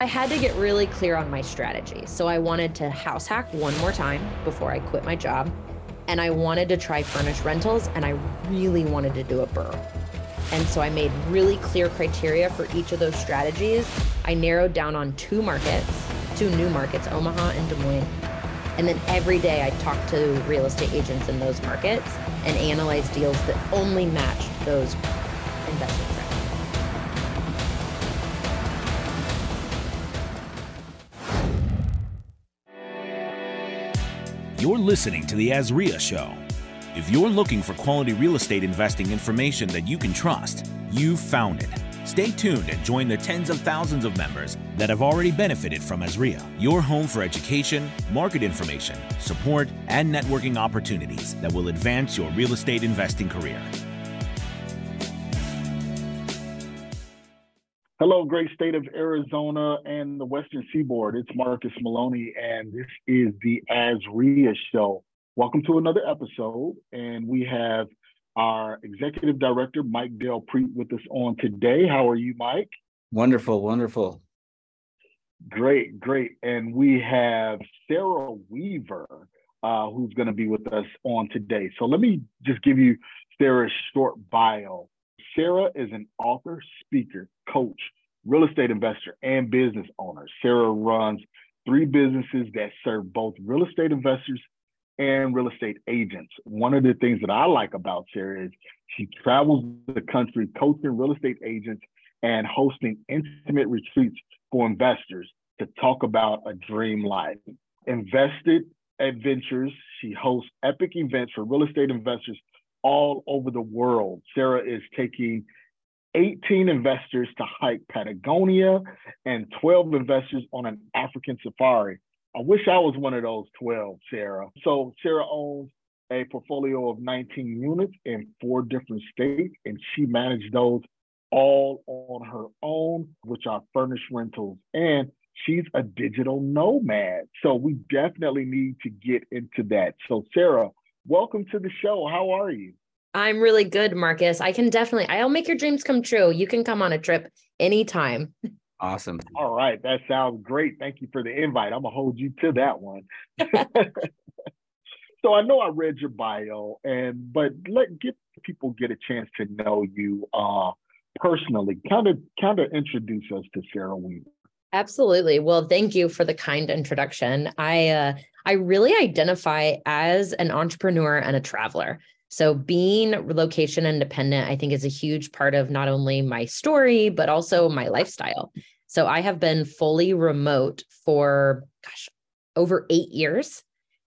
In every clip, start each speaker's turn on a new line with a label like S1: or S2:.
S1: I had to get really clear on my strategy. So I wanted to house hack one more time before I quit my job. And I wanted to try furnished rentals and I really wanted to do a BRRRR. And so I made really clear criteria for each of those strategies. I narrowed down on two markets, two new markets, Omaha and Des Moines. And then every day I talked to real estate agents in those markets and analyzed deals that only matched those investment
S2: You're listening to The AZREIA Show. If you're looking for quality real estate investing information that you can trust, you've found it. Stay tuned and join the tens of thousands of members that have already benefited from AZREIA, your home for education, market information, support, and networking opportunities that will advance your real estate investing career.
S3: Hello, great state of Arizona and the Western Seaboard. It's Marcus Maloney, and this is the AZREIA Show. Welcome to another episode, and we have our Executive Director, Mike Del Prete, with us on today. How are you, Mike?
S4: Wonderful, wonderful.
S3: Great, great. And we have Sarah Weaver, uh, who's going to be with us on today. So let me just give you Sarah's short bio. Sarah is an author, speaker, coach, real estate investor, and business owner. Sarah runs three businesses that serve both real estate investors and real estate agents. One of the things that I like about Sarah is she travels the country coaching real estate agents and hosting intimate retreats for investors to talk about a dream life. Invested Adventures, she hosts epic events for real estate investors all over the world. Sarah is taking 18 investors to hike Patagonia and 12 investors on an African safari. I wish I was one of those 12, Sarah. So Sarah owns a portfolio of 19 units in four different states, and she managed those all on her own, which are furnished rentals. And she's a digital nomad. So we definitely need to get into that. So, Sarah, welcome to the show. How are you?
S1: I'm really good, Marcus. I can definitely, I'll make your dreams come true. You can come on a trip anytime.
S4: Awesome.
S3: All right. That sounds great. Thank you for the invite. I'm going to hold you to that one. so I know I read your bio and, but let get people get a chance to know you uh, personally. Kind of, kind of introduce us to Sarah Weaver.
S1: Absolutely. Well, thank you for the kind introduction. I, uh, I really identify as an entrepreneur and a traveler. So being location independent, I think is a huge part of not only my story, but also my lifestyle. So I have been fully remote for, gosh, over eight years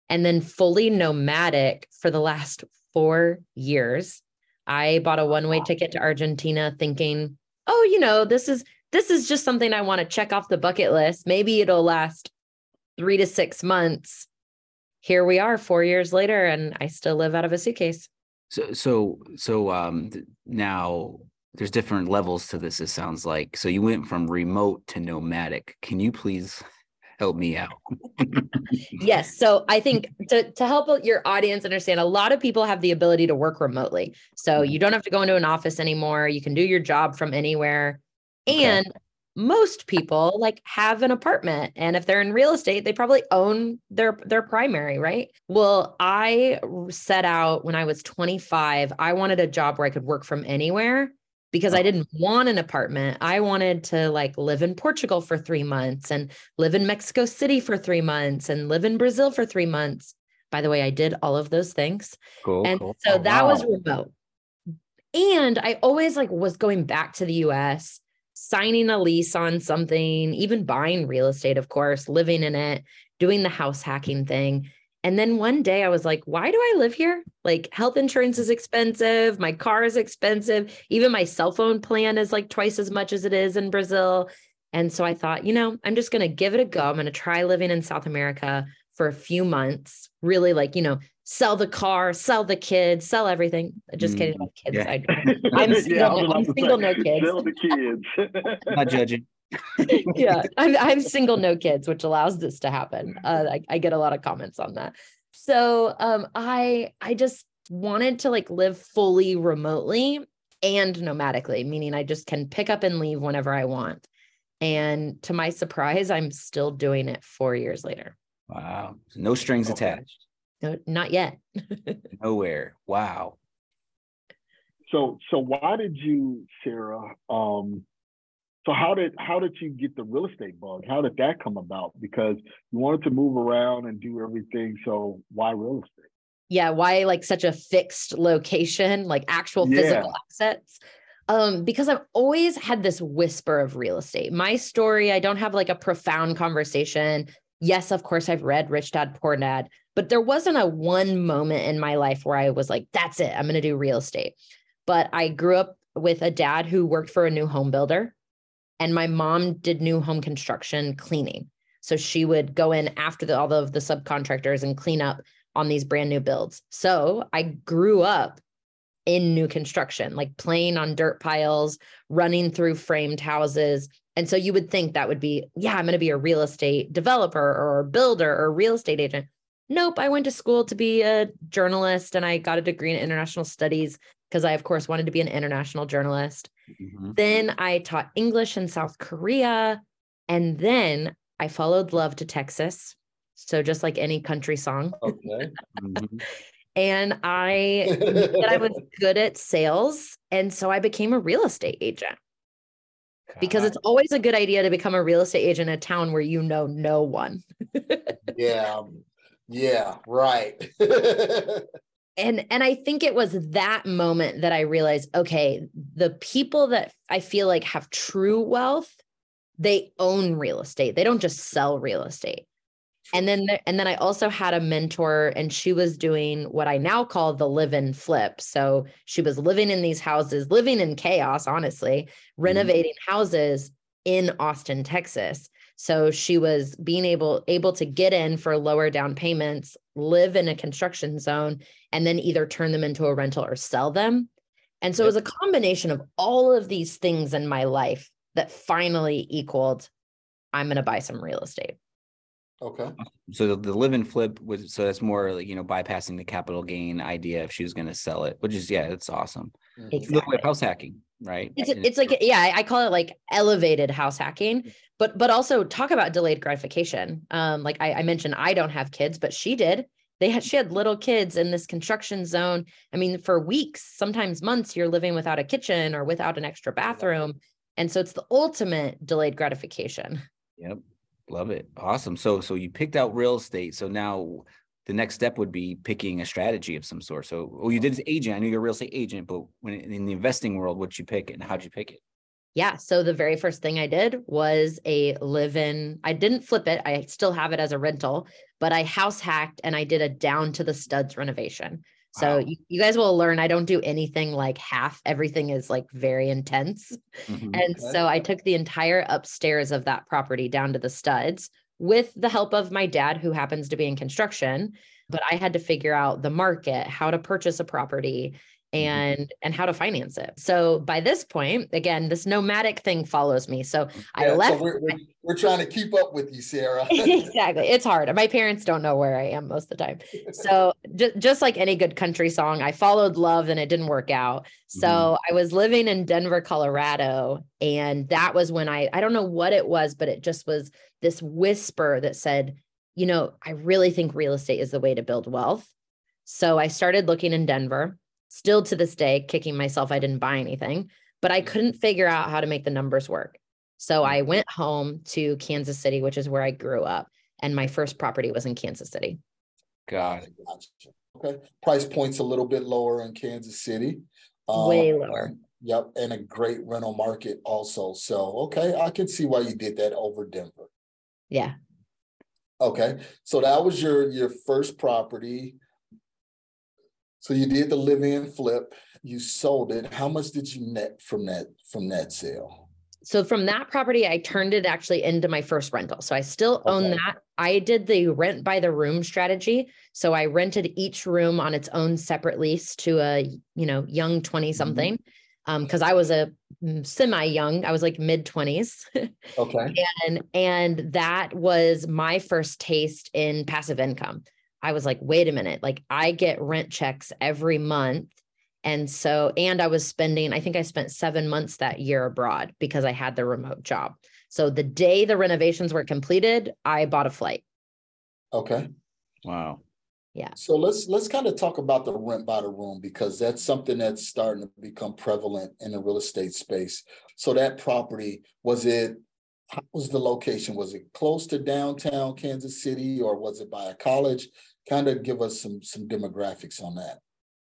S1: and then fully nomadic for the last four years. I bought a one-way ticket to Argentina thinking, oh, you know, this is this is just something I want to check off the bucket list. Maybe it'll last three to six months here we are four years later and I still live out of a suitcase.
S4: So, so, so, um, now there's different levels to this. It sounds like, so you went from remote to nomadic. Can you please help me out?
S1: yes. So I think to, to help your audience understand, a lot of people have the ability to work remotely. So you don't have to go into an office anymore. You can do your job from anywhere. Okay. And most people like have an apartment and if they're in real estate they probably own their their primary right well i set out when i was 25 i wanted a job where i could work from anywhere because I didn't want an apartment. I wanted to like live in Portugal for 3 months and live in Mexico City for 3 months and live in Brazil for 3 months. By the way, I did all of those things.
S4: Cool.
S1: And
S4: cool.
S1: so oh, that wow. was remote. And I always like was going back to the US signing a lease on something, even buying real estate, of course, living in it, doing the house hacking thing. And then one day I was like, why do I live here? Like, health insurance is expensive. My car is expensive. Even my cell phone plan is like twice as much as it is in Brazil. And so I thought, you know, I'm just going to give it a go. I'm going to try living in South America for a few months, really like, you know, sell the car, sell the kids, sell everything. Just kidding about kids. Yeah. I, am single, yeah, I'm single no kids.
S3: Sell the kids.
S4: Not judging.
S1: yeah, I'm, I'm single, no kids, which allows this to happen. Uh, I, I get a lot of comments on that. So um, I I just wanted to like live fully remotely and nomadically, meaning I just can pick up and leave whenever I want. And to my surprise, I'm still doing it four years later.
S4: Wow. No strings attached.
S1: No, not yet.
S4: Nowhere. Wow.
S3: So so why did you, Sarah? Um, so how did how did you get the real estate bug? How did that come about? Because you wanted to move around and do everything. So why real estate?
S1: Yeah, why like such a fixed location, like actual yeah. physical assets? Um, because I've always had this whisper of real estate. My story, I don't have like a profound conversation. Yes, of course, I've read Rich Dad Poor Dad, but there wasn't a one moment in my life where I was like, that's it, I'm going to do real estate. But I grew up with a dad who worked for a new home builder, and my mom did new home construction cleaning. So she would go in after the, all of the subcontractors and clean up on these brand new builds. So I grew up in new construction, like playing on dirt piles, running through framed houses. And so you would think that would be, yeah, I'm going to be a real estate developer or builder or real estate agent. Nope, I went to school to be a journalist and I got a degree in international studies because I, of course, wanted to be an international journalist. Mm-hmm. Then I taught English in South Korea. And then I followed love to Texas. So just like any country song.
S5: Okay. Mm-hmm
S1: and I that I was good at sales. And so I became a real estate agent. God. Because it's always a good idea to become a real estate agent in a town where you know no one.
S5: yeah. Yeah, right.
S1: and and I think it was that moment that I realized okay, the people that I feel like have true wealth, they own real estate. They don't just sell real estate and then and then I also had a mentor and she was doing what I now call the live and flip. So she was living in these houses, living in chaos, honestly, mm-hmm. renovating mm-hmm. houses in Austin, Texas. So she was being able able to get in for lower down payments, live in a construction zone and then either turn them into a rental or sell them. And so yep. it was a combination of all of these things in my life that finally equaled I'm going to buy some real estate.
S5: Okay.
S4: So the, the live and flip was so that's more like you know bypassing the capital gain idea if she was going to sell it, which is yeah, it's awesome. Mm-hmm. Exactly. House hacking, right?
S1: It's it's like yeah, I call it like elevated house hacking, but but also talk about delayed gratification. Um, like I, I mentioned, I don't have kids, but she did. They had she had little kids in this construction zone. I mean, for weeks, sometimes months, you're living without a kitchen or without an extra bathroom, and so it's the ultimate delayed gratification.
S4: Yep. Love it. Awesome. So so you picked out real estate. So now the next step would be picking a strategy of some sort. So oh, you did as agent. I knew you're a real estate agent, but when in the investing world, what'd you pick and how'd you pick it?
S1: Yeah. So the very first thing I did was a live in. I didn't flip it. I still have it as a rental, but I house hacked and I did a down to the studs renovation. So wow. you, you, guys will learn I don't do anything like half. Everything is like very intense. Mm-hmm. And okay. so I took the entire upstairs of that property down to the studs with the help of my dad, who happens to be in construction. But I had to figure out the market, how to purchase a property. And and how to finance it. So by this point, again, this nomadic thing follows me. So yeah, I left.
S5: So we're, we're, we're, trying to keep up with you, Sarah.
S1: exactly, it's hard. My parents don't know where I am most of the time. So just just like any good country song, I followed love and it didn't work out. So mm-hmm. I was living in Denver, Colorado, and that was when I I don't know what it was, but it just was this whisper that said, you know, I really think real estate is the way to build wealth. So I started looking in Denver still to this day kicking myself I didn't buy anything, but I couldn't figure out how to make the numbers work. So I went home to Kansas City, which is where I grew up, and my first property was in Kansas City.
S4: Got God.
S5: Okay. Price points a little bit lower in Kansas City.
S1: Way um, lower.
S5: Yep. And a great rental market also. So, okay. I can see why you did that over Denver.
S1: Yeah.
S5: Okay. So that was your your first property. So you did the live in flip, you sold it. How much did you net from that from that sale?
S1: So from that property, I turned it actually into my first rental. So I still own okay. that. I did the rent by the room strategy. So I rented each room on its own separate lease to a, you know, young 20 something. Mm-hmm um because i was a mm, semi young i was like mid 20s
S5: okay
S1: and and that was my first taste in passive income I was like, wait a minute, like I get rent checks every month. And so, and I was spending, I think I spent seven months that year abroad because I had the remote job. So the day the renovations were completed, I bought a flight.
S5: Okay.
S4: Wow.
S1: Yeah.
S5: So let's let's kind of talk about the rent by the room because that's something that's starting to become prevalent in the real estate space. So that property was it how was the location? Was it close to downtown Kansas City or was it by a college? Kind of give us some some demographics on that.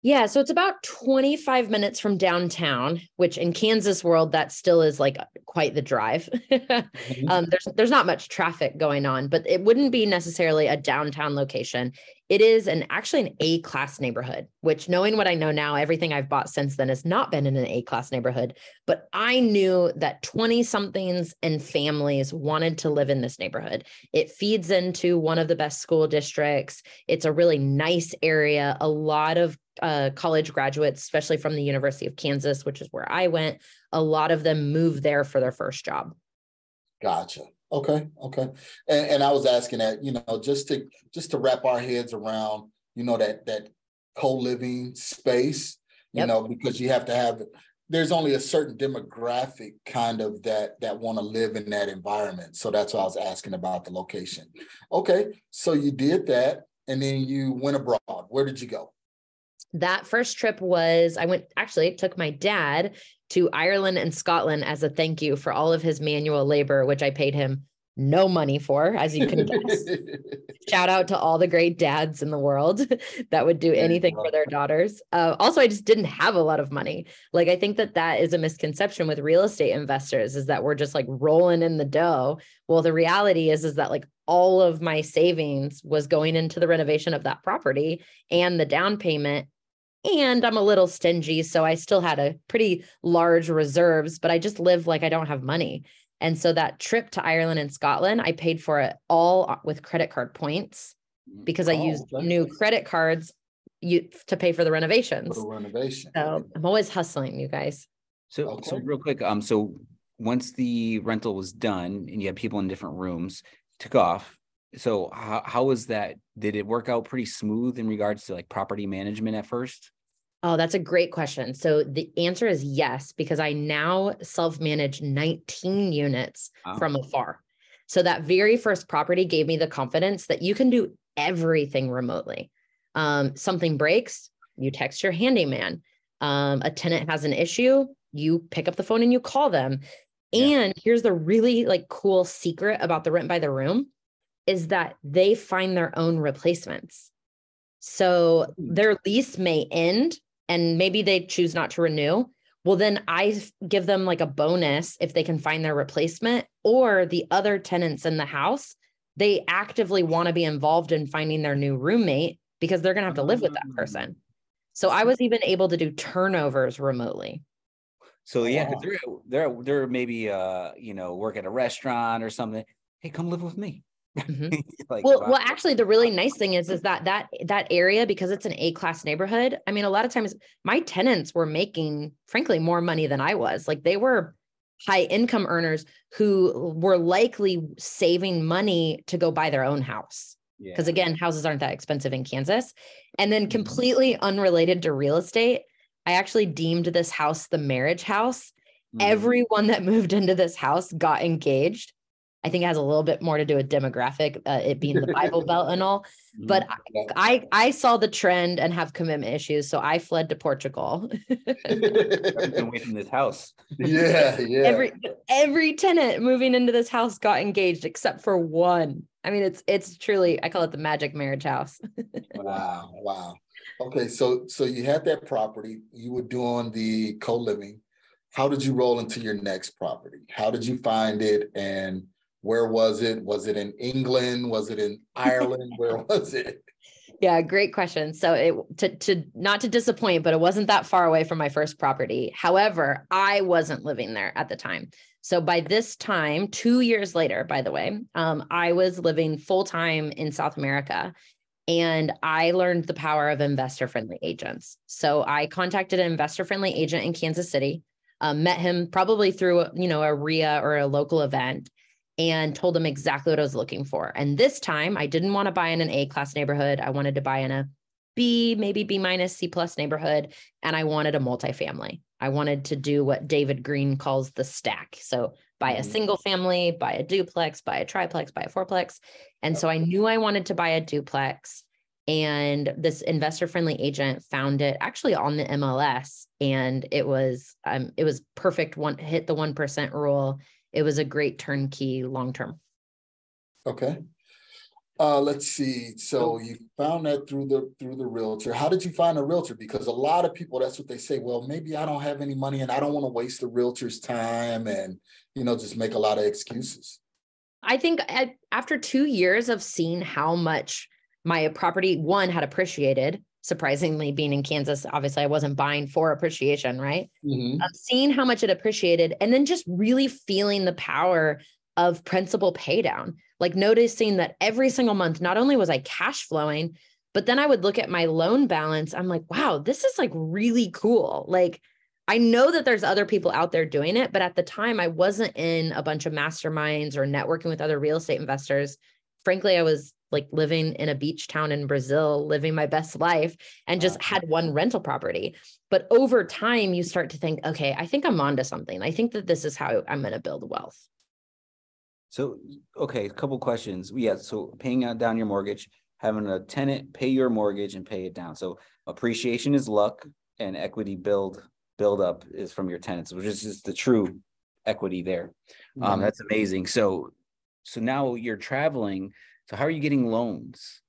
S1: Yeah, so it's about 25 minutes from downtown, which in Kansas world that still is like quite the drive.
S5: Mhm.
S1: um, there's there's not much traffic going on, but it wouldn't be necessarily a downtown location. It is an actually an A class neighborhood, which knowing what I know now, everything I've bought since then has not been in an A class neighborhood. But I knew that 20 somethings and families wanted to live in this neighborhood. It feeds into one of the best school districts. It's a really nice area. A lot of uh, college graduates, especially from the University of Kansas, which is where I went, a lot of them moved there for their first job.
S5: Gotcha. Okay. Okay. And and I was asking that, you know, just to just to wrap our heads around, you know, that that co-living space, you
S1: Yep.
S5: know, because you have to have there's only a certain demographic kind of that that want to live in that environment. So that's why I was asking about the location. Okay. So you did that and then you went abroad. Where did you go?
S1: That first trip was I went actually took my dad to Ireland and Scotland as a thank you for all of his manual labor, which I paid him no money for, as you can guess. Shout out to all the great dads in the world that would do anything for their daughters. Uh, also, I just didn't have a lot of money. Like I think that that is a misconception with real estate investors is that we're just like rolling in the dough. Well, the reality is is that like all of my savings was going into the renovation of that property and the down payment and I'm a little stingy, so I still had a pretty large reserves, but I just live like I don't have money. And so that trip to Ireland and Scotland, I paid for it all with credit card points because I
S5: Oh,
S1: used
S5: okay.
S1: new credit cards you to pay for the
S5: For
S1: renovations.
S5: the renovation.
S1: So I'm always hustling, you guys.
S4: So, so real quick, um, so once the rental was done and you had people in different rooms, took off. So how how was that? Did it work out pretty smooth in regards to like property management at first?
S1: Oh, that's a great question. So the answer is yes, because I now self manage 19 units
S4: Wow.
S1: from afar. So that very first property gave me the confidence that you can do everything remotely. Um, something breaks, you text your handyman. Um, a tenant has an issue, you pick up the phone and you call them.
S4: Yeah.
S1: And here's the really like cool secret about the rent by the room is that they find their own replacements. So
S4: Hmm.
S1: their lease may end and maybe they choose not to renew. Well, then i give them like a bonus if they can find their replacement or the other tenants in the house. They actively want to be involved in finding their new roommate because they're going to have to live with that
S4: Ah.
S1: person. So I was even able to do turnovers remotely.
S4: So yeah, 'cause
S5: Wow.
S4: they're they're they're maybe uh you know work at a restaurant or something. Hey, come live with me.
S1: Mhm.
S4: like
S1: well,
S4: wow.
S1: well, actually, the really nice thing is, is that that that area because it's an A class neighborhood. I mean, a lot of times my tenants were making, frankly, more money than I was. Like they were high income earners who were likely saving money to go buy their own house.
S4: yeah.
S1: Because again, houses aren't that expensive in Kansas. And then
S5: Mhm.
S1: completely unrelated to real estate, I actually deemed this house the marriage house
S4: Mhm.
S1: everyone that moved into this house got engaged. I think it has a little bit more to do with demographic, uh, it being the Bible Belt and all. But
S5: Yeah.
S1: I I saw the trend and have commitment issues, so I fled to Portugal.
S4: Been away from this house.
S5: yeah, yeah.
S1: every every tenant moving into this house got engaged except for one. I mean, it's it's truly I call it the magic marriage house.
S5: Wow, wow. Okay, so so you had that property, you were doing the co-living. How did you roll into your next property? How did you find it and where was it? Was it in England? Was it in Ireland? Where was it?
S1: Yeah, great question. So it to to not to disappoint, but it wasn't that far away from my first property. However, I wasn't living there at the time. So by this time, two years later, by the way, um, I was living full time in South America, and I learned the power of investor friendly agents. So I contacted an investor friendly agent in Kansas City, um, met him probably through you know a REIA or a local event, and told them exactly what I was looking for. And this time I didn't want to buy in an A class neighborhood. I wanted to buy in a B, maybe B minus C plus neighborhood. And I wanted a multifamily. I wanted to do what David Greene calls the stack. So buy a
S5: Mhm.
S1: single family, buy a duplex, buy a triplex, buy a fourplex. And so I knew I wanted to buy a duplex. And this investor friendly agent found it actually on the MLS. And it was um, it was perfect one hit the one percent rule. It was a great turnkey long term.
S5: Okay. Uh, let's see. So you found that through the through the realtor. How did you find a realtor? Because a lot of people, that's what they say. Well, maybe I don't have any money and I don't want to waste the realtor's time and you know just make a lot of excuses.
S1: I think at, after two years of seeing how much my property one had appreciated, surprisingly being in Kansas, obviously I wasn't buying for appreciation, right?
S5: Mhm.
S1: Of seeing how much it appreciated and then just really feeling the power of principal pay down, like noticing that every single month, not only was I cash flowing, but then I would look at my loan balance. I'm like, wow, this is like really cool. Like, I know that there's other people out there doing it, but at the time I wasn't in a bunch of masterminds or networking with other real estate investors. Frankly, I was like living in a beach town in Brazil, living my best life, and just had one rental property. But over time, you start to think, okay, I think I'm onto something. I think that this is how I'm going to build wealth.
S4: So, okay, a couple questions. Yeah, so paying down your mortgage, having a tenant pay your mortgage and pay it down. So appreciation is luck and equity build build up is from your tenants, which is just the true equity there. Um,
S5: Mhm.
S4: that's amazing. So so now you're traveling. So how are you getting loans?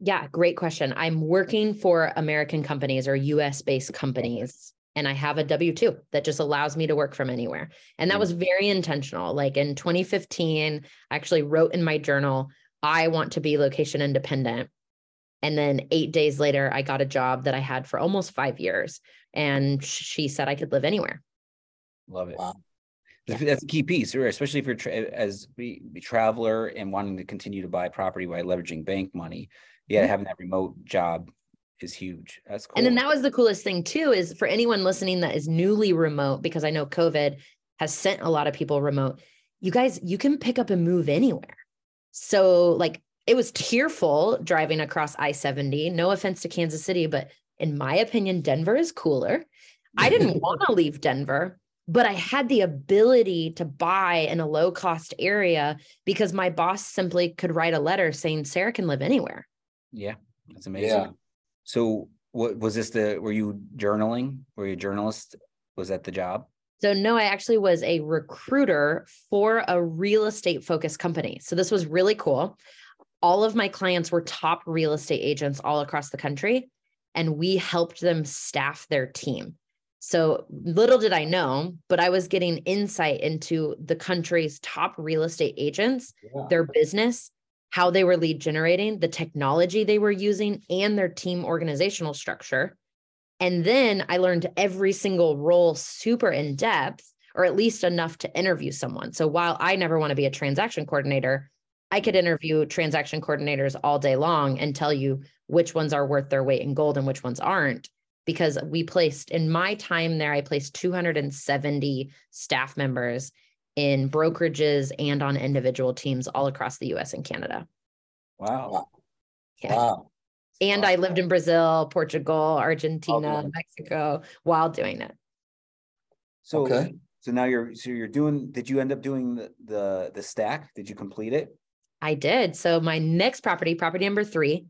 S1: Yeah, great question. I'm working for American companies or US based companies, and I have a W 2 that just allows me to work from anywhere. And that
S4: Mm.
S1: was very intentional. Like in 2015, I actually wrote in my journal, I want to be location independent. And then eight days later, I got a job that I had for almost five years. And she said I could live anywhere.
S4: Love it.
S5: Wow.
S4: That's- That's a key piece, especially if you're tra- as be traveler and wanting to continue to buy property by leveraging bank money. Yeah,
S1: Mhm.
S4: having that remote job is huge. That's cool.
S1: And then that was the coolest thing too is for anyone listening that is newly remote, because I know COVID has sent a lot of people remote. You guys, you can pick up and move anywhere. So like it was tearful driving across I-70. No offense to Kansas City, but in my opinion, Denver is cooler. I didn't want to leave Denver, but I had the ability to buy in a low cost area because my boss simply could write a letter saying Sarah can live anywhere.
S4: Yeah, that's amazing.
S5: Yeah.
S4: So what was this the were you journaling? Were you a journalist? Was that the job?
S1: So, no, I actually was a recruiter for a real estate focused company. So, this was really cool. All of my clients were top real estate agents all across the country, and we helped them staff their team. So, little did I know, but I was getting insight into the country's top real estate agents,
S5: Yeah.
S1: their business, how they were lead generating, the technology they were using, and their team organizational structure. And then I learned every single role super in depth, or at least enough to interview someone. So while I never want to be a transaction coordinator, I could interview transaction coordinators all day long and tell you which ones are worth their weight in gold and which ones aren't. Because we placed in my time there, I placed 270 staff members in brokerages and on individual teams all across the US and Canada.
S4: Wow.
S5: Wow.
S1: Yeah.
S5: Wow.
S1: And I lived in Brazil, Portugal, Argentina,
S5: Okay.
S1: Mexico while doing it.
S4: So
S5: Okay.
S4: so now you're so you're doing did you end up doing the the, the stack? Did you complete it?
S1: I did. So my next property, property number three,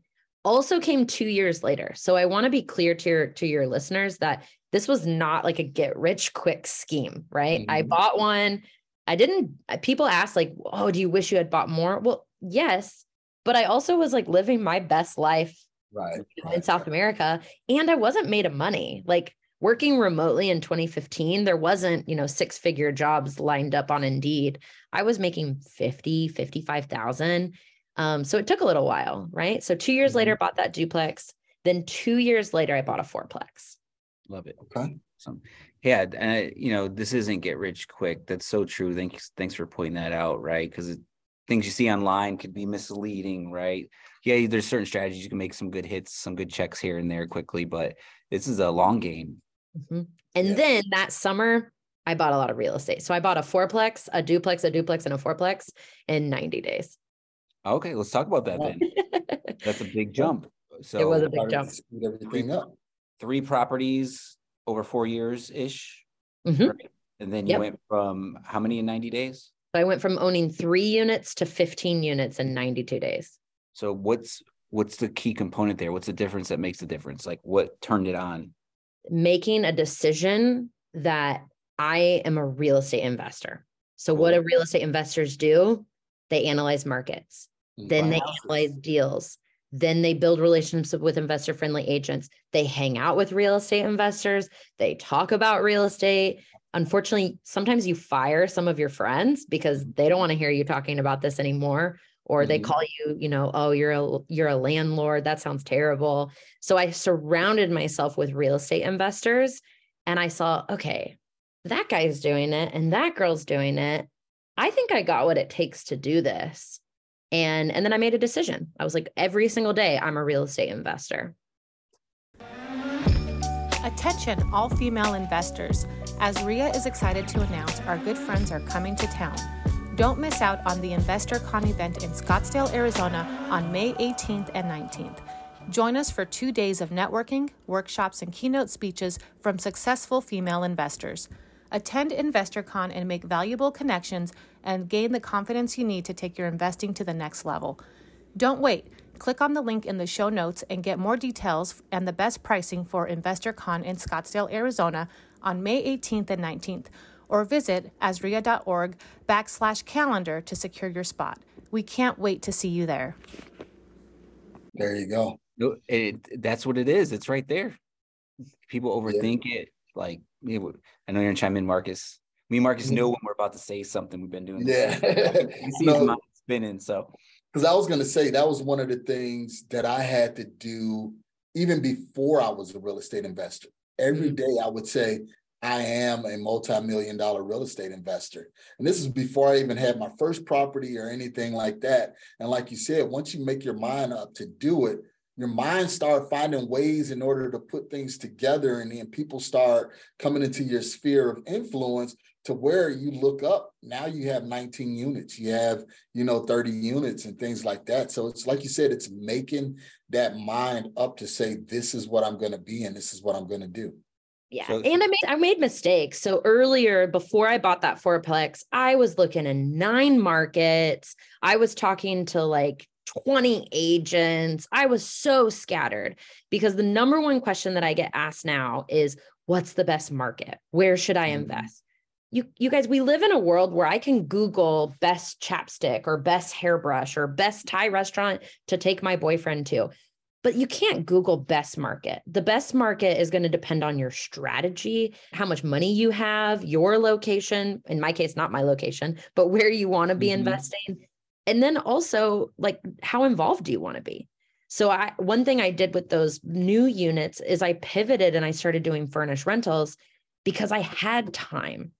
S1: also came two years later. So I want to be clear to your to your listeners that this was not like a get rich quick scheme, right? I
S5: Mhm.
S1: bought one. I didn't. People ask like, "Oh, do you wish you had bought more?" Well, yes, but I also was like living my best life
S5: Right.
S1: in
S5: right,
S1: South
S5: right.
S1: America and I wasn't made of money. Like working remotely in 2015, there wasn't, you know, six figure jobs lined up on Indeed. I was making 50, 55,000. Um, so it took a little while, right? So 2 years later, bought that duplex. Then 2 years later, I bought a fourplex.
S4: Love it.
S5: Okay.
S4: Awesome. Yeah, and I, you know, this isn't get rich quick. That's so true. Thanks, thanks for pointing that out, right? Because things you see online could be misleading, right? Yeah, there's certain strategies you can make some good hits, some good checks here and there quickly, but this is a long game.
S1: Mhm. And
S5: Yeah.
S1: then that summer, I bought a lot of real estate. So I bought a fourplex, a duplex, a duplex, and a fourplex in 90 days.
S4: Okay, let's talk about that then. That's a big jump. So
S1: It was a big jump.
S5: Speed everything up.
S4: three properties over four years ish.
S1: Mhm.
S4: right? And then you yep. went from how many in 90 days?
S1: So I went from owning three units to 15 units in 92 days.
S4: So what's what's the key component there? What's the difference that makes the difference? Like what turned it on?
S1: Making a decision that I am a real estate investor. So cool. what do real estate investors do? They analyze markets. Then they analyze deals. Then they build relationships with investor friendly agents. They hang out with real estate investors. They talk about real estate. Unfortunately, sometimes you fire some of your friends because they don't want to hear you talking about this anymore or they mm-hmm. call you you know oh you're a you're a landlord that sounds terrible so i surrounded myself with real estate investors and i saw okay that guy's doing it and that girl's doing it i think i got what it takes to do this and and then i made a decision i was like every single day i'm a real estate investor
S6: attention all female investors AZREIA is excited to announce our good friends are coming to town don't miss out on the InvestHER Con event in Scottsdale, Arizona on May 18th and 19th. Join us for two days of networking, workshops, and keynote speeches from successful female investors. Attend InvestHER Con and make valuable connections and gain the confidence you need to take your investing to the next level. Don't wait. Click on the link in the show notes and get more details and the best pricing for InvestHER Con in Scottsdale, Arizona on May 18th and 19th or visit azreia.org backslash calendar to secure your spot. We can't wait to see you there.
S5: There you go.
S4: It, that's what it is. It's right there. People overthink yeah. it. Like, I know you're going to chime in, Marcus. Me and Marcus mm-hmm. know when we're about to say something. We've been doing this. Yeah. you see no. his mind spinning. So,
S5: because I was going to say that was one of the things that I had to do even before I was a real estate investor. Every mm-hmm. day I would say, I am a multi-million dollar real estate investor. And this is before I even had my first property or anything like that. And like you said, once you make your mind up to do it, your mind start finding ways in order to put things together and then people start coming into your sphere of influence to where you look up now you have 19 units you have you know 30 units and things like that so it's like you said it's making that mind up to say this is what i'm going to be and this is what i'm going to do
S1: yeah. So, and I made I made mistakes. So earlier before I bought that fourplex, I was looking in nine markets. I was talking to like 20 agents. I was so scattered because the number one question that I get asked now is what's the best market? Where should I mm-hmm. invest? You you guys, we live in a world where I can Google best chapstick or best hairbrush or best Thai restaurant to take my boyfriend to but you can't Google best market. The best market is going to depend on your strategy, how much money you have, your location, in my case, not my location, but where you want to be mm-hmm. investing. And then also, like, how involved do you want to be? So, I one thing I did with those new units is I pivoted and I started doing furnished rentals because I had time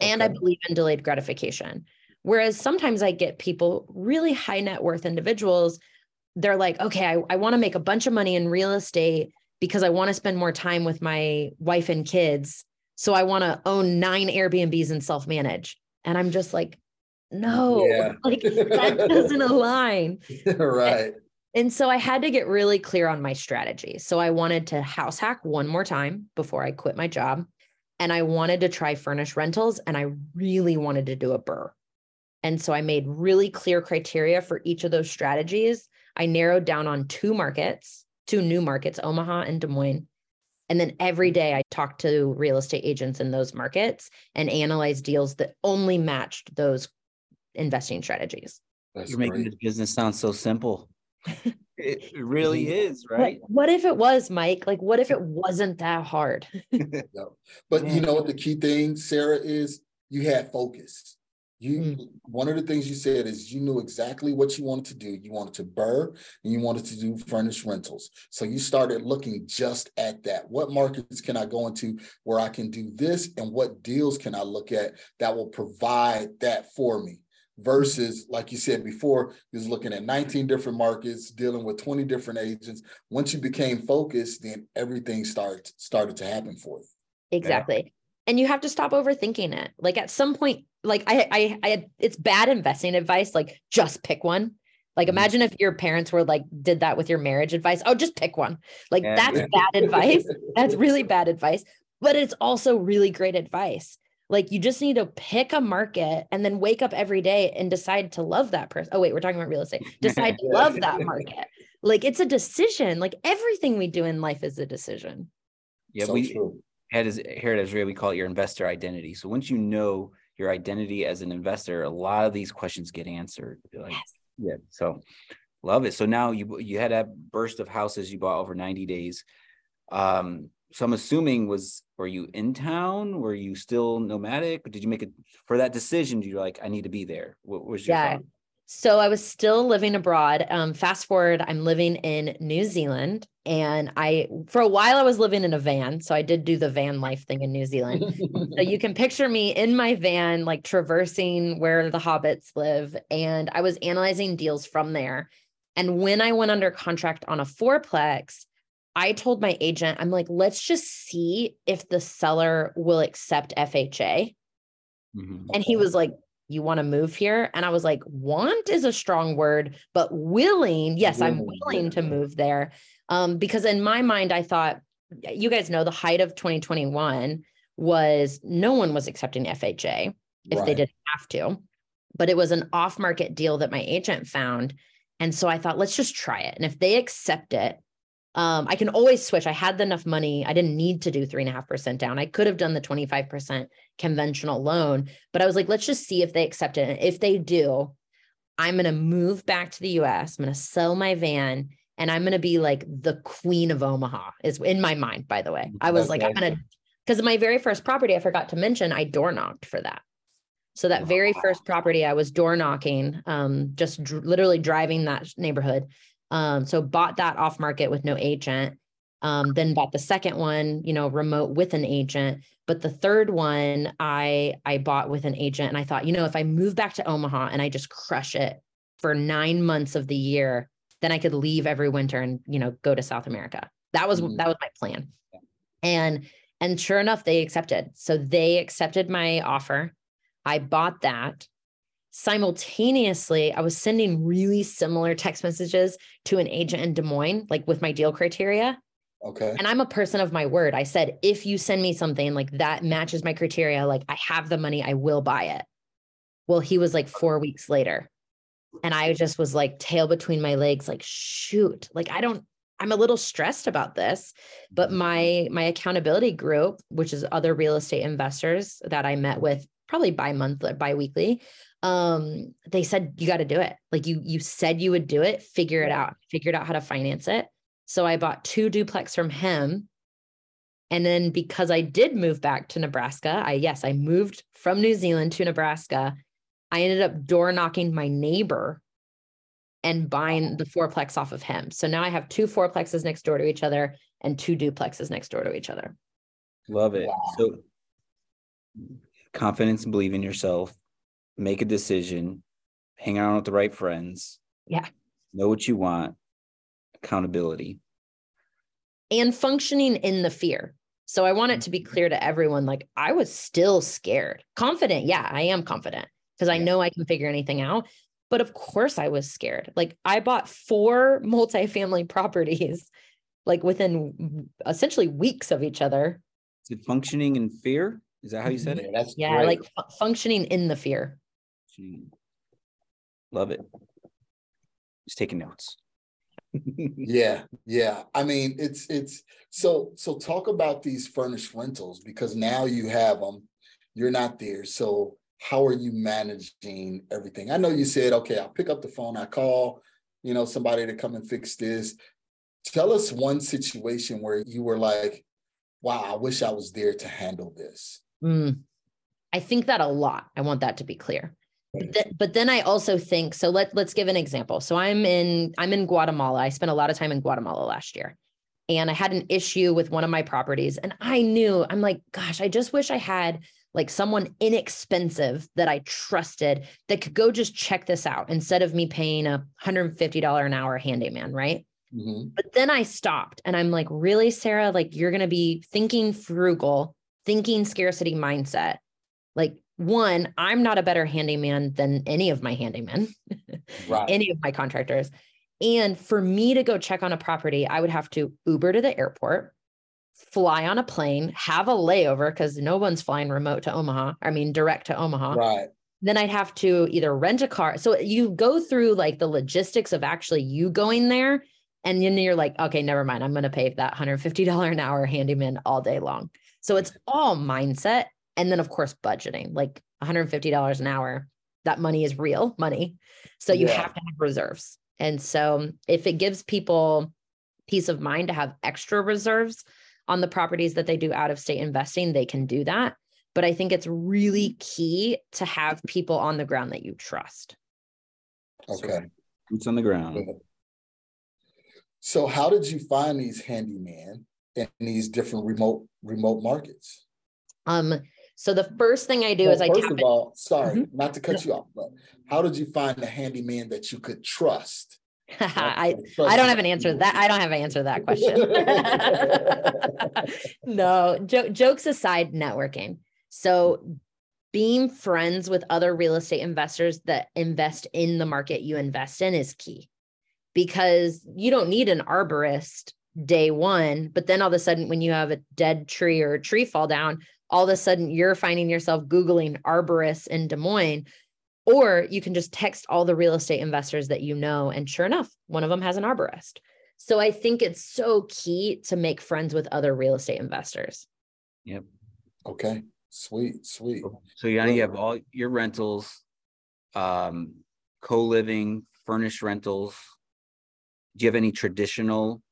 S1: okay. and I believe in delayed gratification. Whereas sometimes I get people, really high net worth individuals they're like, okay, I, I want to make a bunch of money in real estate because I want to spend more time with my wife and kids. So I want to own nine Airbnbs and self manage. And I'm just like, no, yeah. like that doesn't align.
S5: right.
S1: And, and so I had to get really clear on my strategy. So I wanted to house hack one more time before I quit my job. And I wanted to try furnished rentals and I really wanted to do a BRRRR And so I made really clear criteria for each of those strategies I narrowed down on two markets, two new markets, Omaha and Des Moines. And then every day I talked to real estate agents in those markets and analyzed deals that only matched those investing strategies.
S4: That's You're great. making this business sound so simple. it really is, right?
S1: What, what, if it was, Mike? Like, what if it wasn't that hard?
S5: no. But you know what the key thing, Sarah, is you had focus. You mm. one of the things you said is you knew exactly what you wanted to do. You wanted to BRRRR and you wanted to do furnished rentals. So you started looking just at that. What markets can I go into where I can do this and what deals can I look at that will provide that for me? Versus, like you said before, was looking at 19 different markets, dealing with 20 different agents. Once you became focused, then everything started started to happen for you.
S1: Exactly. Yeah and you have to stop overthinking it. Like at some point, like I, I, I, it's bad investing advice. Like just pick one. Like mm-hmm. imagine if your parents were like did that with your marriage advice. Oh, just pick one. Like yeah, that's bad advice. That's really bad advice. But it's also really great advice. Like you just need to pick a market and then wake up every day and decide to love that person. Oh, wait, we're talking about real estate. Decide to love that market. Like it's a decision. Like everything we do in life is a decision.
S4: Yeah,
S5: So
S4: we
S5: true.
S4: had as here at AZREIA, we call it your investor identity. So once you know your identity as an investor, a lot of these questions get answered. Like, yeah, so love it. So now you you had a burst of houses you bought over 90 days. Um, so I'm assuming was were you in town? Were you still nomadic? Did you make it for that decision? You're like, I need to be there. What was your
S1: Yeah.
S4: thought?
S1: So I was still living abroad. Um, fast forward, I'm living in New Zealand. And I, for a while, I was living in a van. So I did do the van life thing in New Zealand. so you can picture me in my van, like traversing where the hobbits live. And I was analyzing deals from there. And when I went under contract on a fourplex, I told my agent, I'm like, let's just see if the seller will accept FHA.
S4: Mhm.
S1: And he was like, You want to move here? And I was like, Want is a strong word, but willing. Yes, I'm
S5: Willing,
S1: willing to move there. Um, because in my mind, I thought, you guys know the height of 2021 was no one was accepting FHA if they didn't have to. But it was an off market deal that my agent found. And so I thought, let's just try it. And if they accept it, um, I can always switch. I had enough money. I didn't need to do three and a half percent down. I could have done the 25% conventional loan, but I was like, let's just see if they accept it. And if they do, I'm going to move back to the US. I'm going to sell my van and I'm going to be like the queen of Omaha, is in my mind, by the way. I was like, I'm going to, because my very first property, I forgot to mention, I door knocked for that. So that very first property, I was door knocking, um, just dr- literally driving that neighborhood. Um, so bought that off market with no agent. Um, then bought the second one, you know, remote with an agent. But the third one, I I bought with an agent, and I thought, you know, if I move back to Omaha and I just crush it for nine months of the year, then I could leave every winter and you know go to South America. That was
S5: Mhm.
S1: that was my plan. And and sure enough, they accepted. So they accepted my offer. I bought that. Simultaneously, I was sending really similar text messages to an agent in Des Moines, like with my deal criteria.
S5: Okay.
S1: And I'm a person of my word. I said, if you send me something like that matches my criteria, like I have the money, I will buy it. Well, he was like four weeks later. And I just was like tail between my legs, like, shoot, like I don't, I'm a little stressed about this. But mm-hmm. my my accountability group, which is other real estate investors that I met with probably bi-monthly, bi-weekly, um, they said you got to do it. Like you you said you would do it, figure it out, figured out how to finance it. So I bought two duplex from him. And then because I did move back to Nebraska, I yes, I moved from New Zealand to Nebraska. I ended up door knocking my neighbor and buying the fourplex off of him. So now I have two fourplexes next door to each other and two duplexes next door to each other.
S4: Love it.
S5: Wow.
S4: So confidence and believe in yourself, make a decision, hang out with the right friends.
S1: Yeah.
S4: Know what you want, accountability.
S1: and functioning in the fear. So I want it to be mm-hmm. clear to everyone like I was still scared. Confident, yeah, I am confident because I
S4: Yeah.
S1: know I can figure anything out. But of course I was scared. Like I bought four multifamily properties like within essentially weeks of each other.
S4: Is it functioning in fear? Is that how you said it?
S5: that's
S1: Yeah,
S5: great.
S1: like fu- functioning in the fear.
S4: Love it. Just taking notes.
S5: Yeah, yeah. I mean, it's it's so so talk about these furnished rentals because now you have them. You're not there. So how are you managing everything? I know you said, okay, I'll pick up the phone, I call, you know, somebody to come and fix this. Tell us one situation where you were like, wow, I wish I was there to handle this.
S1: Mm. I think that a lot. I want that to be clear. But, th- but then I also think so. Let let's give an example. So I'm in I'm in Guatemala. I spent a lot of time in Guatemala last year, and I had an issue with one of my properties, and I knew I'm like, gosh, I just wish I had like someone inexpensive that I trusted that could go just check this out instead of me paying a $150 an hour handyman, right?
S5: Mhm.
S1: But then I stopped and I'm like, really, Sarah? Like, you're going to be thinking frugal, thinking scarcity mindset. Like, one, I'm not a better handyman than any of my handymen,
S5: Right.
S1: any of my contractors. And for me to go check on a property, I would have to Uber to the airport. fly on a plane, have a layover because no one's flying remote to Omaha. I mean, direct to Omaha.
S5: Right.
S1: Then I'd have to either rent a car. So you go through like the logistics of actually you going there. And then you're like, okay, never mind. I'm going to pay that $150 an hour handyman all day long. So it's all mindset. And then, of course, budgeting like $150 an hour. That money is real money. So you
S5: Yeah.
S1: have to have reserves. And so if it gives people peace of mind to have extra reserves on the properties that they do out of state investing, they can do that. But I think it's really key to have people on the ground that you trust.
S5: Okay.
S4: Boots on the ground.
S5: So how did you find these handyman in these different remote remote markets?
S1: Um, so the first thing I do
S5: Well,
S1: is I
S5: first of
S1: in-
S5: all, sorry,
S1: Mhm.
S5: not to cut you off, but how did you find the handyman that you could trust?
S1: I I don't have an answer to that. I don't have an answer to that question. no, jo- jokes aside, networking. So being friends with other real estate investors that invest in the market you invest in is key because you don't need an arborist day one, but then all of a sudden, when you have a dead tree or a tree fall down, all of a sudden you're finding yourself Googling arborists in Des Moines. Or you can just text all the real estate investors that you know. And sure enough, one of them has an arborist. So I think it's so key to make friends with other real estate investors.
S4: Yep.
S5: Okay, sweet, sweet.
S4: So you you have all your rentals, um, co-living, furnished rentals. Do you have any traditional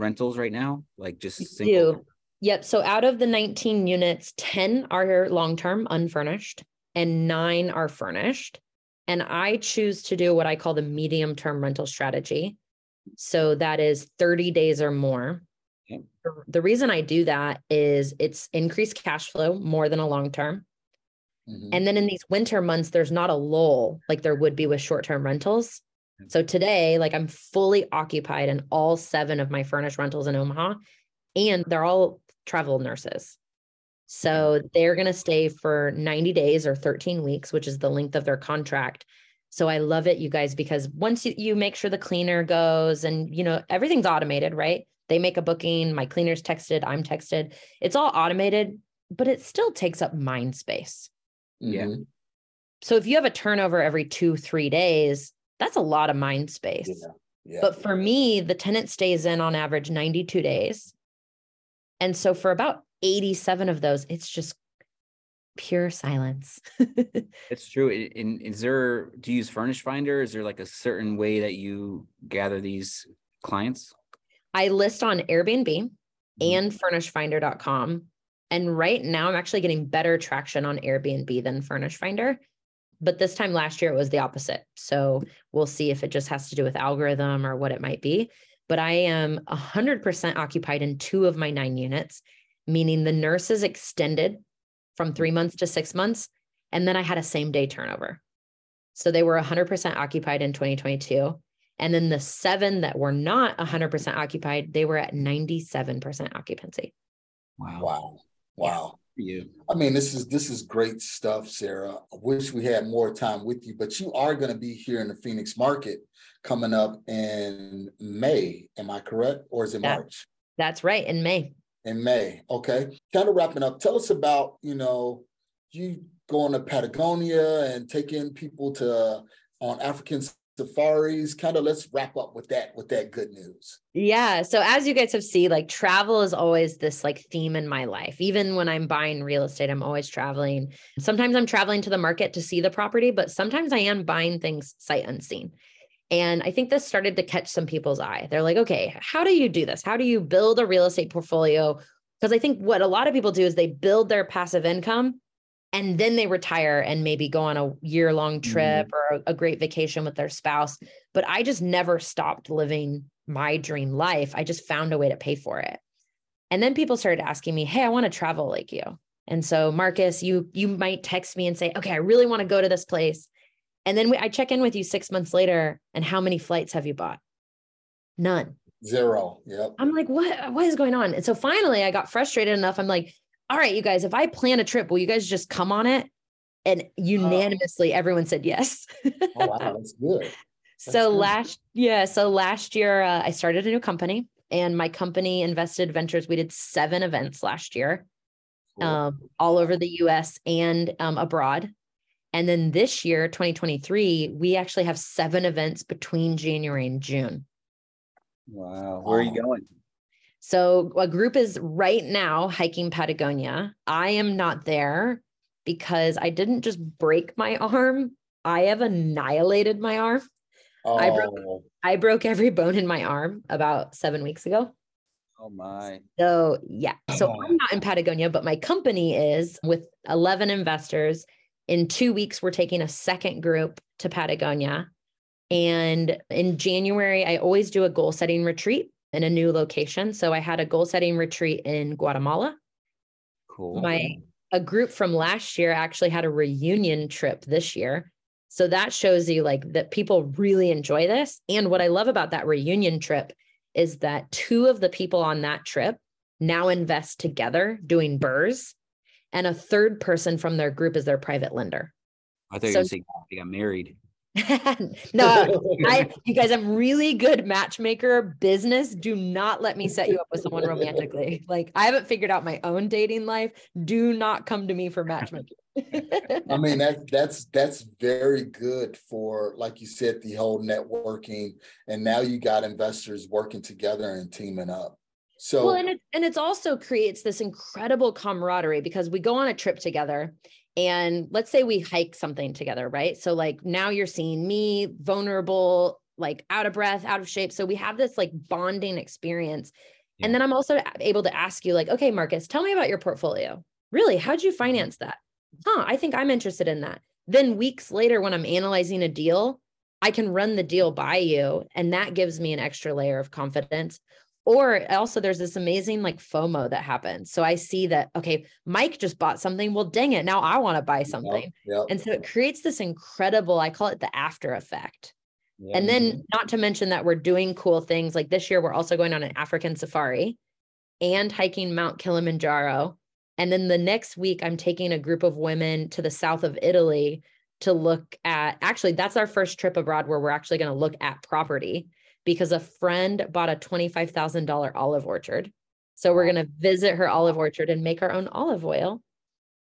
S4: rentals right now? Like just single?
S1: do. Yep. So out of the 19 units, 10 are long term unfurnished and nine are furnished. And I choose to do what I call the medium term rental strategy. So that is 30 days or more.
S4: Yep.
S1: The- reason I do that is it's increased cash flow more than a long term.
S5: Mhm.
S1: And then in these winter months, there's not a lull like there would be with short term rentals. So today, like I'm fully occupied in all seven of my furnished rentals in Omaha, and they're all travel nurses. So they're going to stay for 90 days or 13 weeks, which is the length of their contract. So I love it, you guys, because once you, you make sure the cleaner goes and, you know, everything's automated, right? They make a booking, my cleaner's texted, I'm texted. It's all automated, but it still takes up mind space.
S4: Yeah.
S5: Mhm.
S1: So if you have a turnover every two, three days, that's a lot of mind space.
S5: Yeah. Yeah.
S1: But for me, the tenant stays in on average 92 days. And so for about 87 of those, it's just pure silence.
S4: It's true. I- In, is there, do you use Furnish Finder? Is there like a certain way that you gather these clients?
S1: I list on Airbnb
S4: Mhm.
S1: and furnishfinder.com. And right now I'm actually getting better traction on Airbnb than Furnish Finder. But this time last year it was the opposite. So we'll see if it just has to do with algorithm or what it might be. But I am 100% occupied in two of my nine units, meaning the nurses extended from three months to six months. And then I had a same day turnover. So they were 100% occupied in 2022. And then the seven that were not 100% occupied, they were at 97% occupancy.
S4: Wow.
S5: Wow. Wow.
S4: For you.
S5: I mean, this is this is great stuff, Sarah. I wish we had more time with you, but you are going to be here in the Phoenix market coming up in May. Am I correct? Or is it
S1: Yeah.
S5: March?
S1: That's right. In May.
S5: In May. Okay. Kind of wrapping up. Tell us about, you know, you going to Patagonia and taking people to on African safaris. Kind of let's wrap up with that with that good news.
S1: Yeah. So as you guys have seen, like travel is always this like theme in my life. Even when I'm buying real estate, I'm always traveling. Sometimes I'm traveling to the market to see the property, but sometimes I am buying things sight unseen. And I think this started to catch some people's eye. They're like, okay, how do you do this? How do you build a real estate portfolio? Because I think what a lot of people do is they build their passive income and then they retire and maybe go on a year long trip mm-hmm. or a, a great vacation with their spouse. But I just never stopped living my dream life. I just found a way to pay for it. And then people started asking me, "Hey, I want to travel like you." And so, Marcus, you you might text me and say, "Okay, I really want to go to this place." And then we, I check in with you 6 months later, and how many flights have you bought? None.
S5: Zero. Yep.
S1: I'm like, "What what is going on?" And so finally, I got frustrated enough. I'm like, "All right, you guys, if I plan a trip, will you guys just come on it?" And unanimously, everyone said yes.
S5: Oh wow, that's good.
S1: So
S5: good.
S1: last yeah, so last year uh, I started a new company And my company, Invested Ventures, we did seven events last year, cool. um, all over the US and um, abroad. And then this year, 2023, we actually have seven events between January and June.
S4: Wow. Where are you going?
S1: So a group is right now hiking Patagonia. I am not there because I didn't just break my arm. I have annihilated my arm. Oh. I broke oh. I broke every bone in my arm about seven weeks ago.
S4: Oh my.
S1: So yeah. So oh. I'm not in Patagonia, but my company is with 11 investors. In two weeks, we're taking a second group to Patagonia. And in January, I always do a goal setting retreat in a new location. So I had a goal setting retreat in Guatemala.
S4: Cool.
S1: My a group from last year actually had a reunion trip this year. So that shows you like that people really enjoy this. And what I love about that reunion trip is that two of the people on that trip now invest together doing BRRRRs and a third person from their group is their private lender.
S4: I thought so, you were going to say they got married.
S1: no, I you guys, I'm really good matchmaker. Business, do not let me set you up with someone romantically. Like I haven't figured out my own dating life. Do not come to me for matchmaking.
S5: I mean that that's that's very good for like you said the whole networking and now you got investors working together and teaming up. So
S1: well, and it and it's also creates this incredible camaraderie because we go on a trip together and let's say we hike something together, right? So, like now you're seeing me vulnerable, like out of breath, out of shape. So, we have this like bonding experience. Yeah. And then I'm also able to ask you, like, okay, Marcus, tell me about your portfolio. Really? How'd you finance that? Huh, I think I'm interested in that. Then, weeks later, when I'm analyzing a deal, I can run the deal by you. And that gives me an extra layer of confidence or also there's this amazing like FOMO that happens. So I see that, okay, Mike just bought something. Well, dang it. Now I want to buy something. Yep, yep. And so it creates this incredible, I call it the after effect. Yeah. And mm-hmm. then not to mention that we're doing cool things like this year, we're also going on an African safari and hiking Mount Kilimanjaro. And then the next week, I'm taking a group of women to the south of Italy to look at actually, that's our first trip abroad where we're actually going to look at property because a friend bought a $25,000 olive orchard. So we're going to visit her olive orchard and make our own olive oil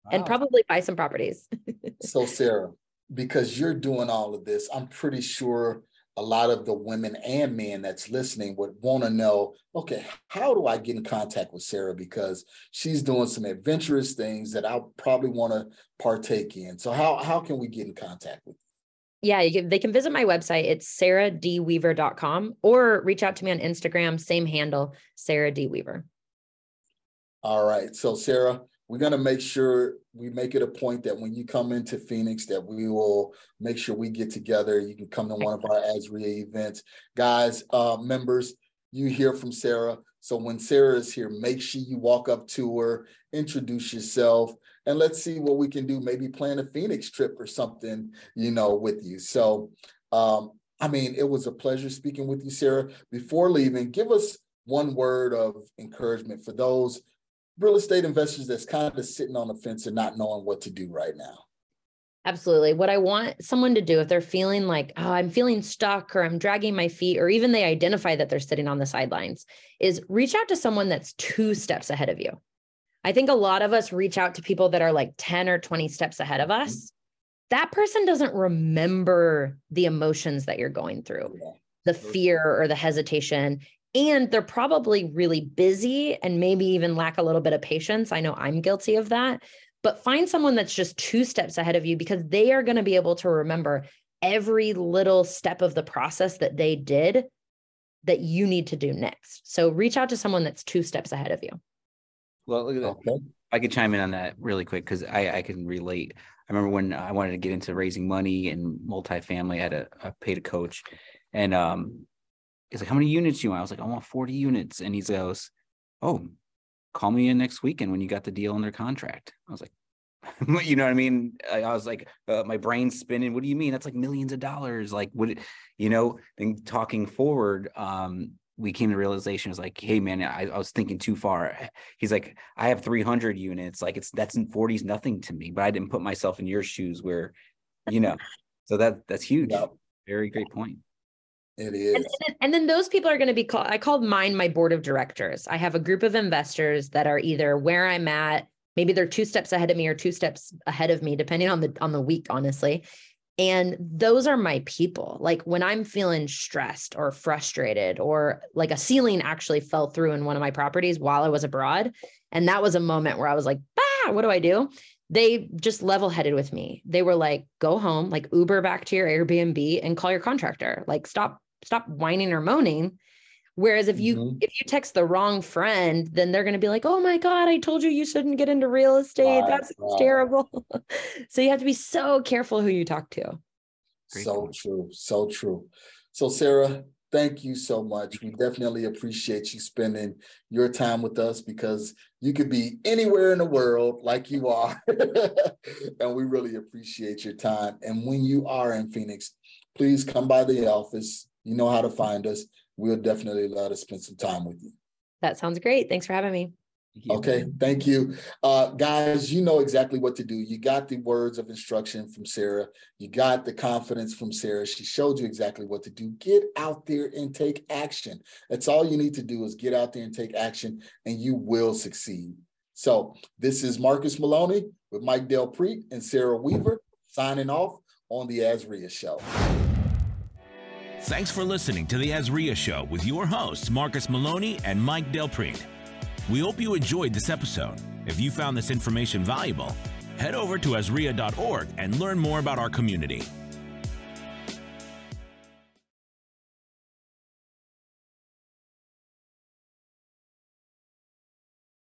S1: wow. and probably buy some properties.
S5: so, Sarah, because you're doing all of this, I'm pretty sure a lot of the women and men that's listening would want to know okay, how do I get in contact with Sarah? Because she's doing some adventurous things that I probably want to partake in. So, how, how can we get in contact with you?
S1: Yeah, can, they can visit my website. It's sarahdweaver.com or reach out to me on Instagram, same handle, Sarah D. Weaver.
S5: All right. So, Sarah, we're going to make sure we make it a point that when you come into Phoenix, that we will make sure we get together. You can come to one of our AZREIA events. Guys, uh, members, you hear from Sarah. So when Sarah is here, make sure you walk up to her, introduce yourself, and let's see what we can do. Maybe plan a Phoenix trip or something, you know, with you. So, um, I mean, it was a pleasure speaking with you, Sarah. Before leaving, give us one word of encouragement for those real estate investors that's kind of sitting on the fence and not knowing what to do right now.
S1: Absolutely. What I want someone to do if they're feeling like, oh, I'm feeling stuck or I'm dragging my feet, or even they identify that they're sitting on the sidelines, is reach out to someone that's two steps ahead of you. I think a lot of us reach out to people that are like 10 or 20 steps ahead of us. That person doesn't remember the emotions that you're going through, the fear or the hesitation. And they're probably really busy and maybe even lack a little bit of patience. I know I'm guilty of that. But find someone that's just two steps ahead of you because they are going to be able to remember every little step of the process that they did that you need to do next. So reach out to someone that's two steps ahead of you.
S4: Well, look at that. Okay. I could chime in on that really quick because I, I can relate. I remember when I wanted to get into raising money and multifamily, I had a, paid a coach and um he's like, How many units you want? I was like, I want 40 units. And he goes, Oh, call me in next weekend when you got the deal under contract. I was like, you know what I mean? I, I was like, uh, my brain's spinning. What do you mean? That's like millions of dollars. Like, what, you know, then talking forward, um, we came to realization was like, hey man, I, I, was thinking too far. Eh, he's like, I have 300 units. Like it's that's in 40s nothing to me, but I didn't put myself in your shoes where, you know, so that that's huge. Yep. Very great point.
S5: It is.
S1: And, and, and then those people are going to be called, I called mine my board of directors. I have a group of investors that are either where I'm at, maybe they're two steps ahead of me or two steps ahead of me, depending on the on the week, honestly. And those are my people. Like when I'm feeling stressed or frustrated, or like a ceiling actually fell through in one of my properties while I was abroad. And that was a moment where I was like, ah, what do I do? They just level headed with me. They were like, go home, like Uber back to your Airbnb and call your contractor. Like, stop stop whining or moaning whereas if you mm-hmm. if you text the wrong friend then they're going to be like oh my god i told you you shouldn't get into real estate. That's terrible. So you have to be so careful who you talk to.
S5: Great so true so true. So sarah thank you so much. We definitely appreciate you spending your time with us because you could be anywhere in the world like you are. And we really appreciate your time. And when you are in phoenix please come by the office. You know how to find us. We'll definitely let to spend some time with you.
S1: That sounds great. Thanks for having me.
S5: Okay, thank you. Uh, guys, you know exactly what to do. You got the words of instruction from Sarah. You got the confidence from Sarah. She showed you exactly what to do. Get out there and take action. That's all you need to do is get out there and take action, and you will succeed. So, this is Marcus Maloney with Mike Del Prete and Sarah Weaver signing off on the AZREIA Show.
S2: Thanks for listening to the AZREIA Show with your hosts, Marcus Maloney and Mike Del Prete. We hope you enjoyed this episode. If you found this information valuable, head over to azreia.org and learn more about our community.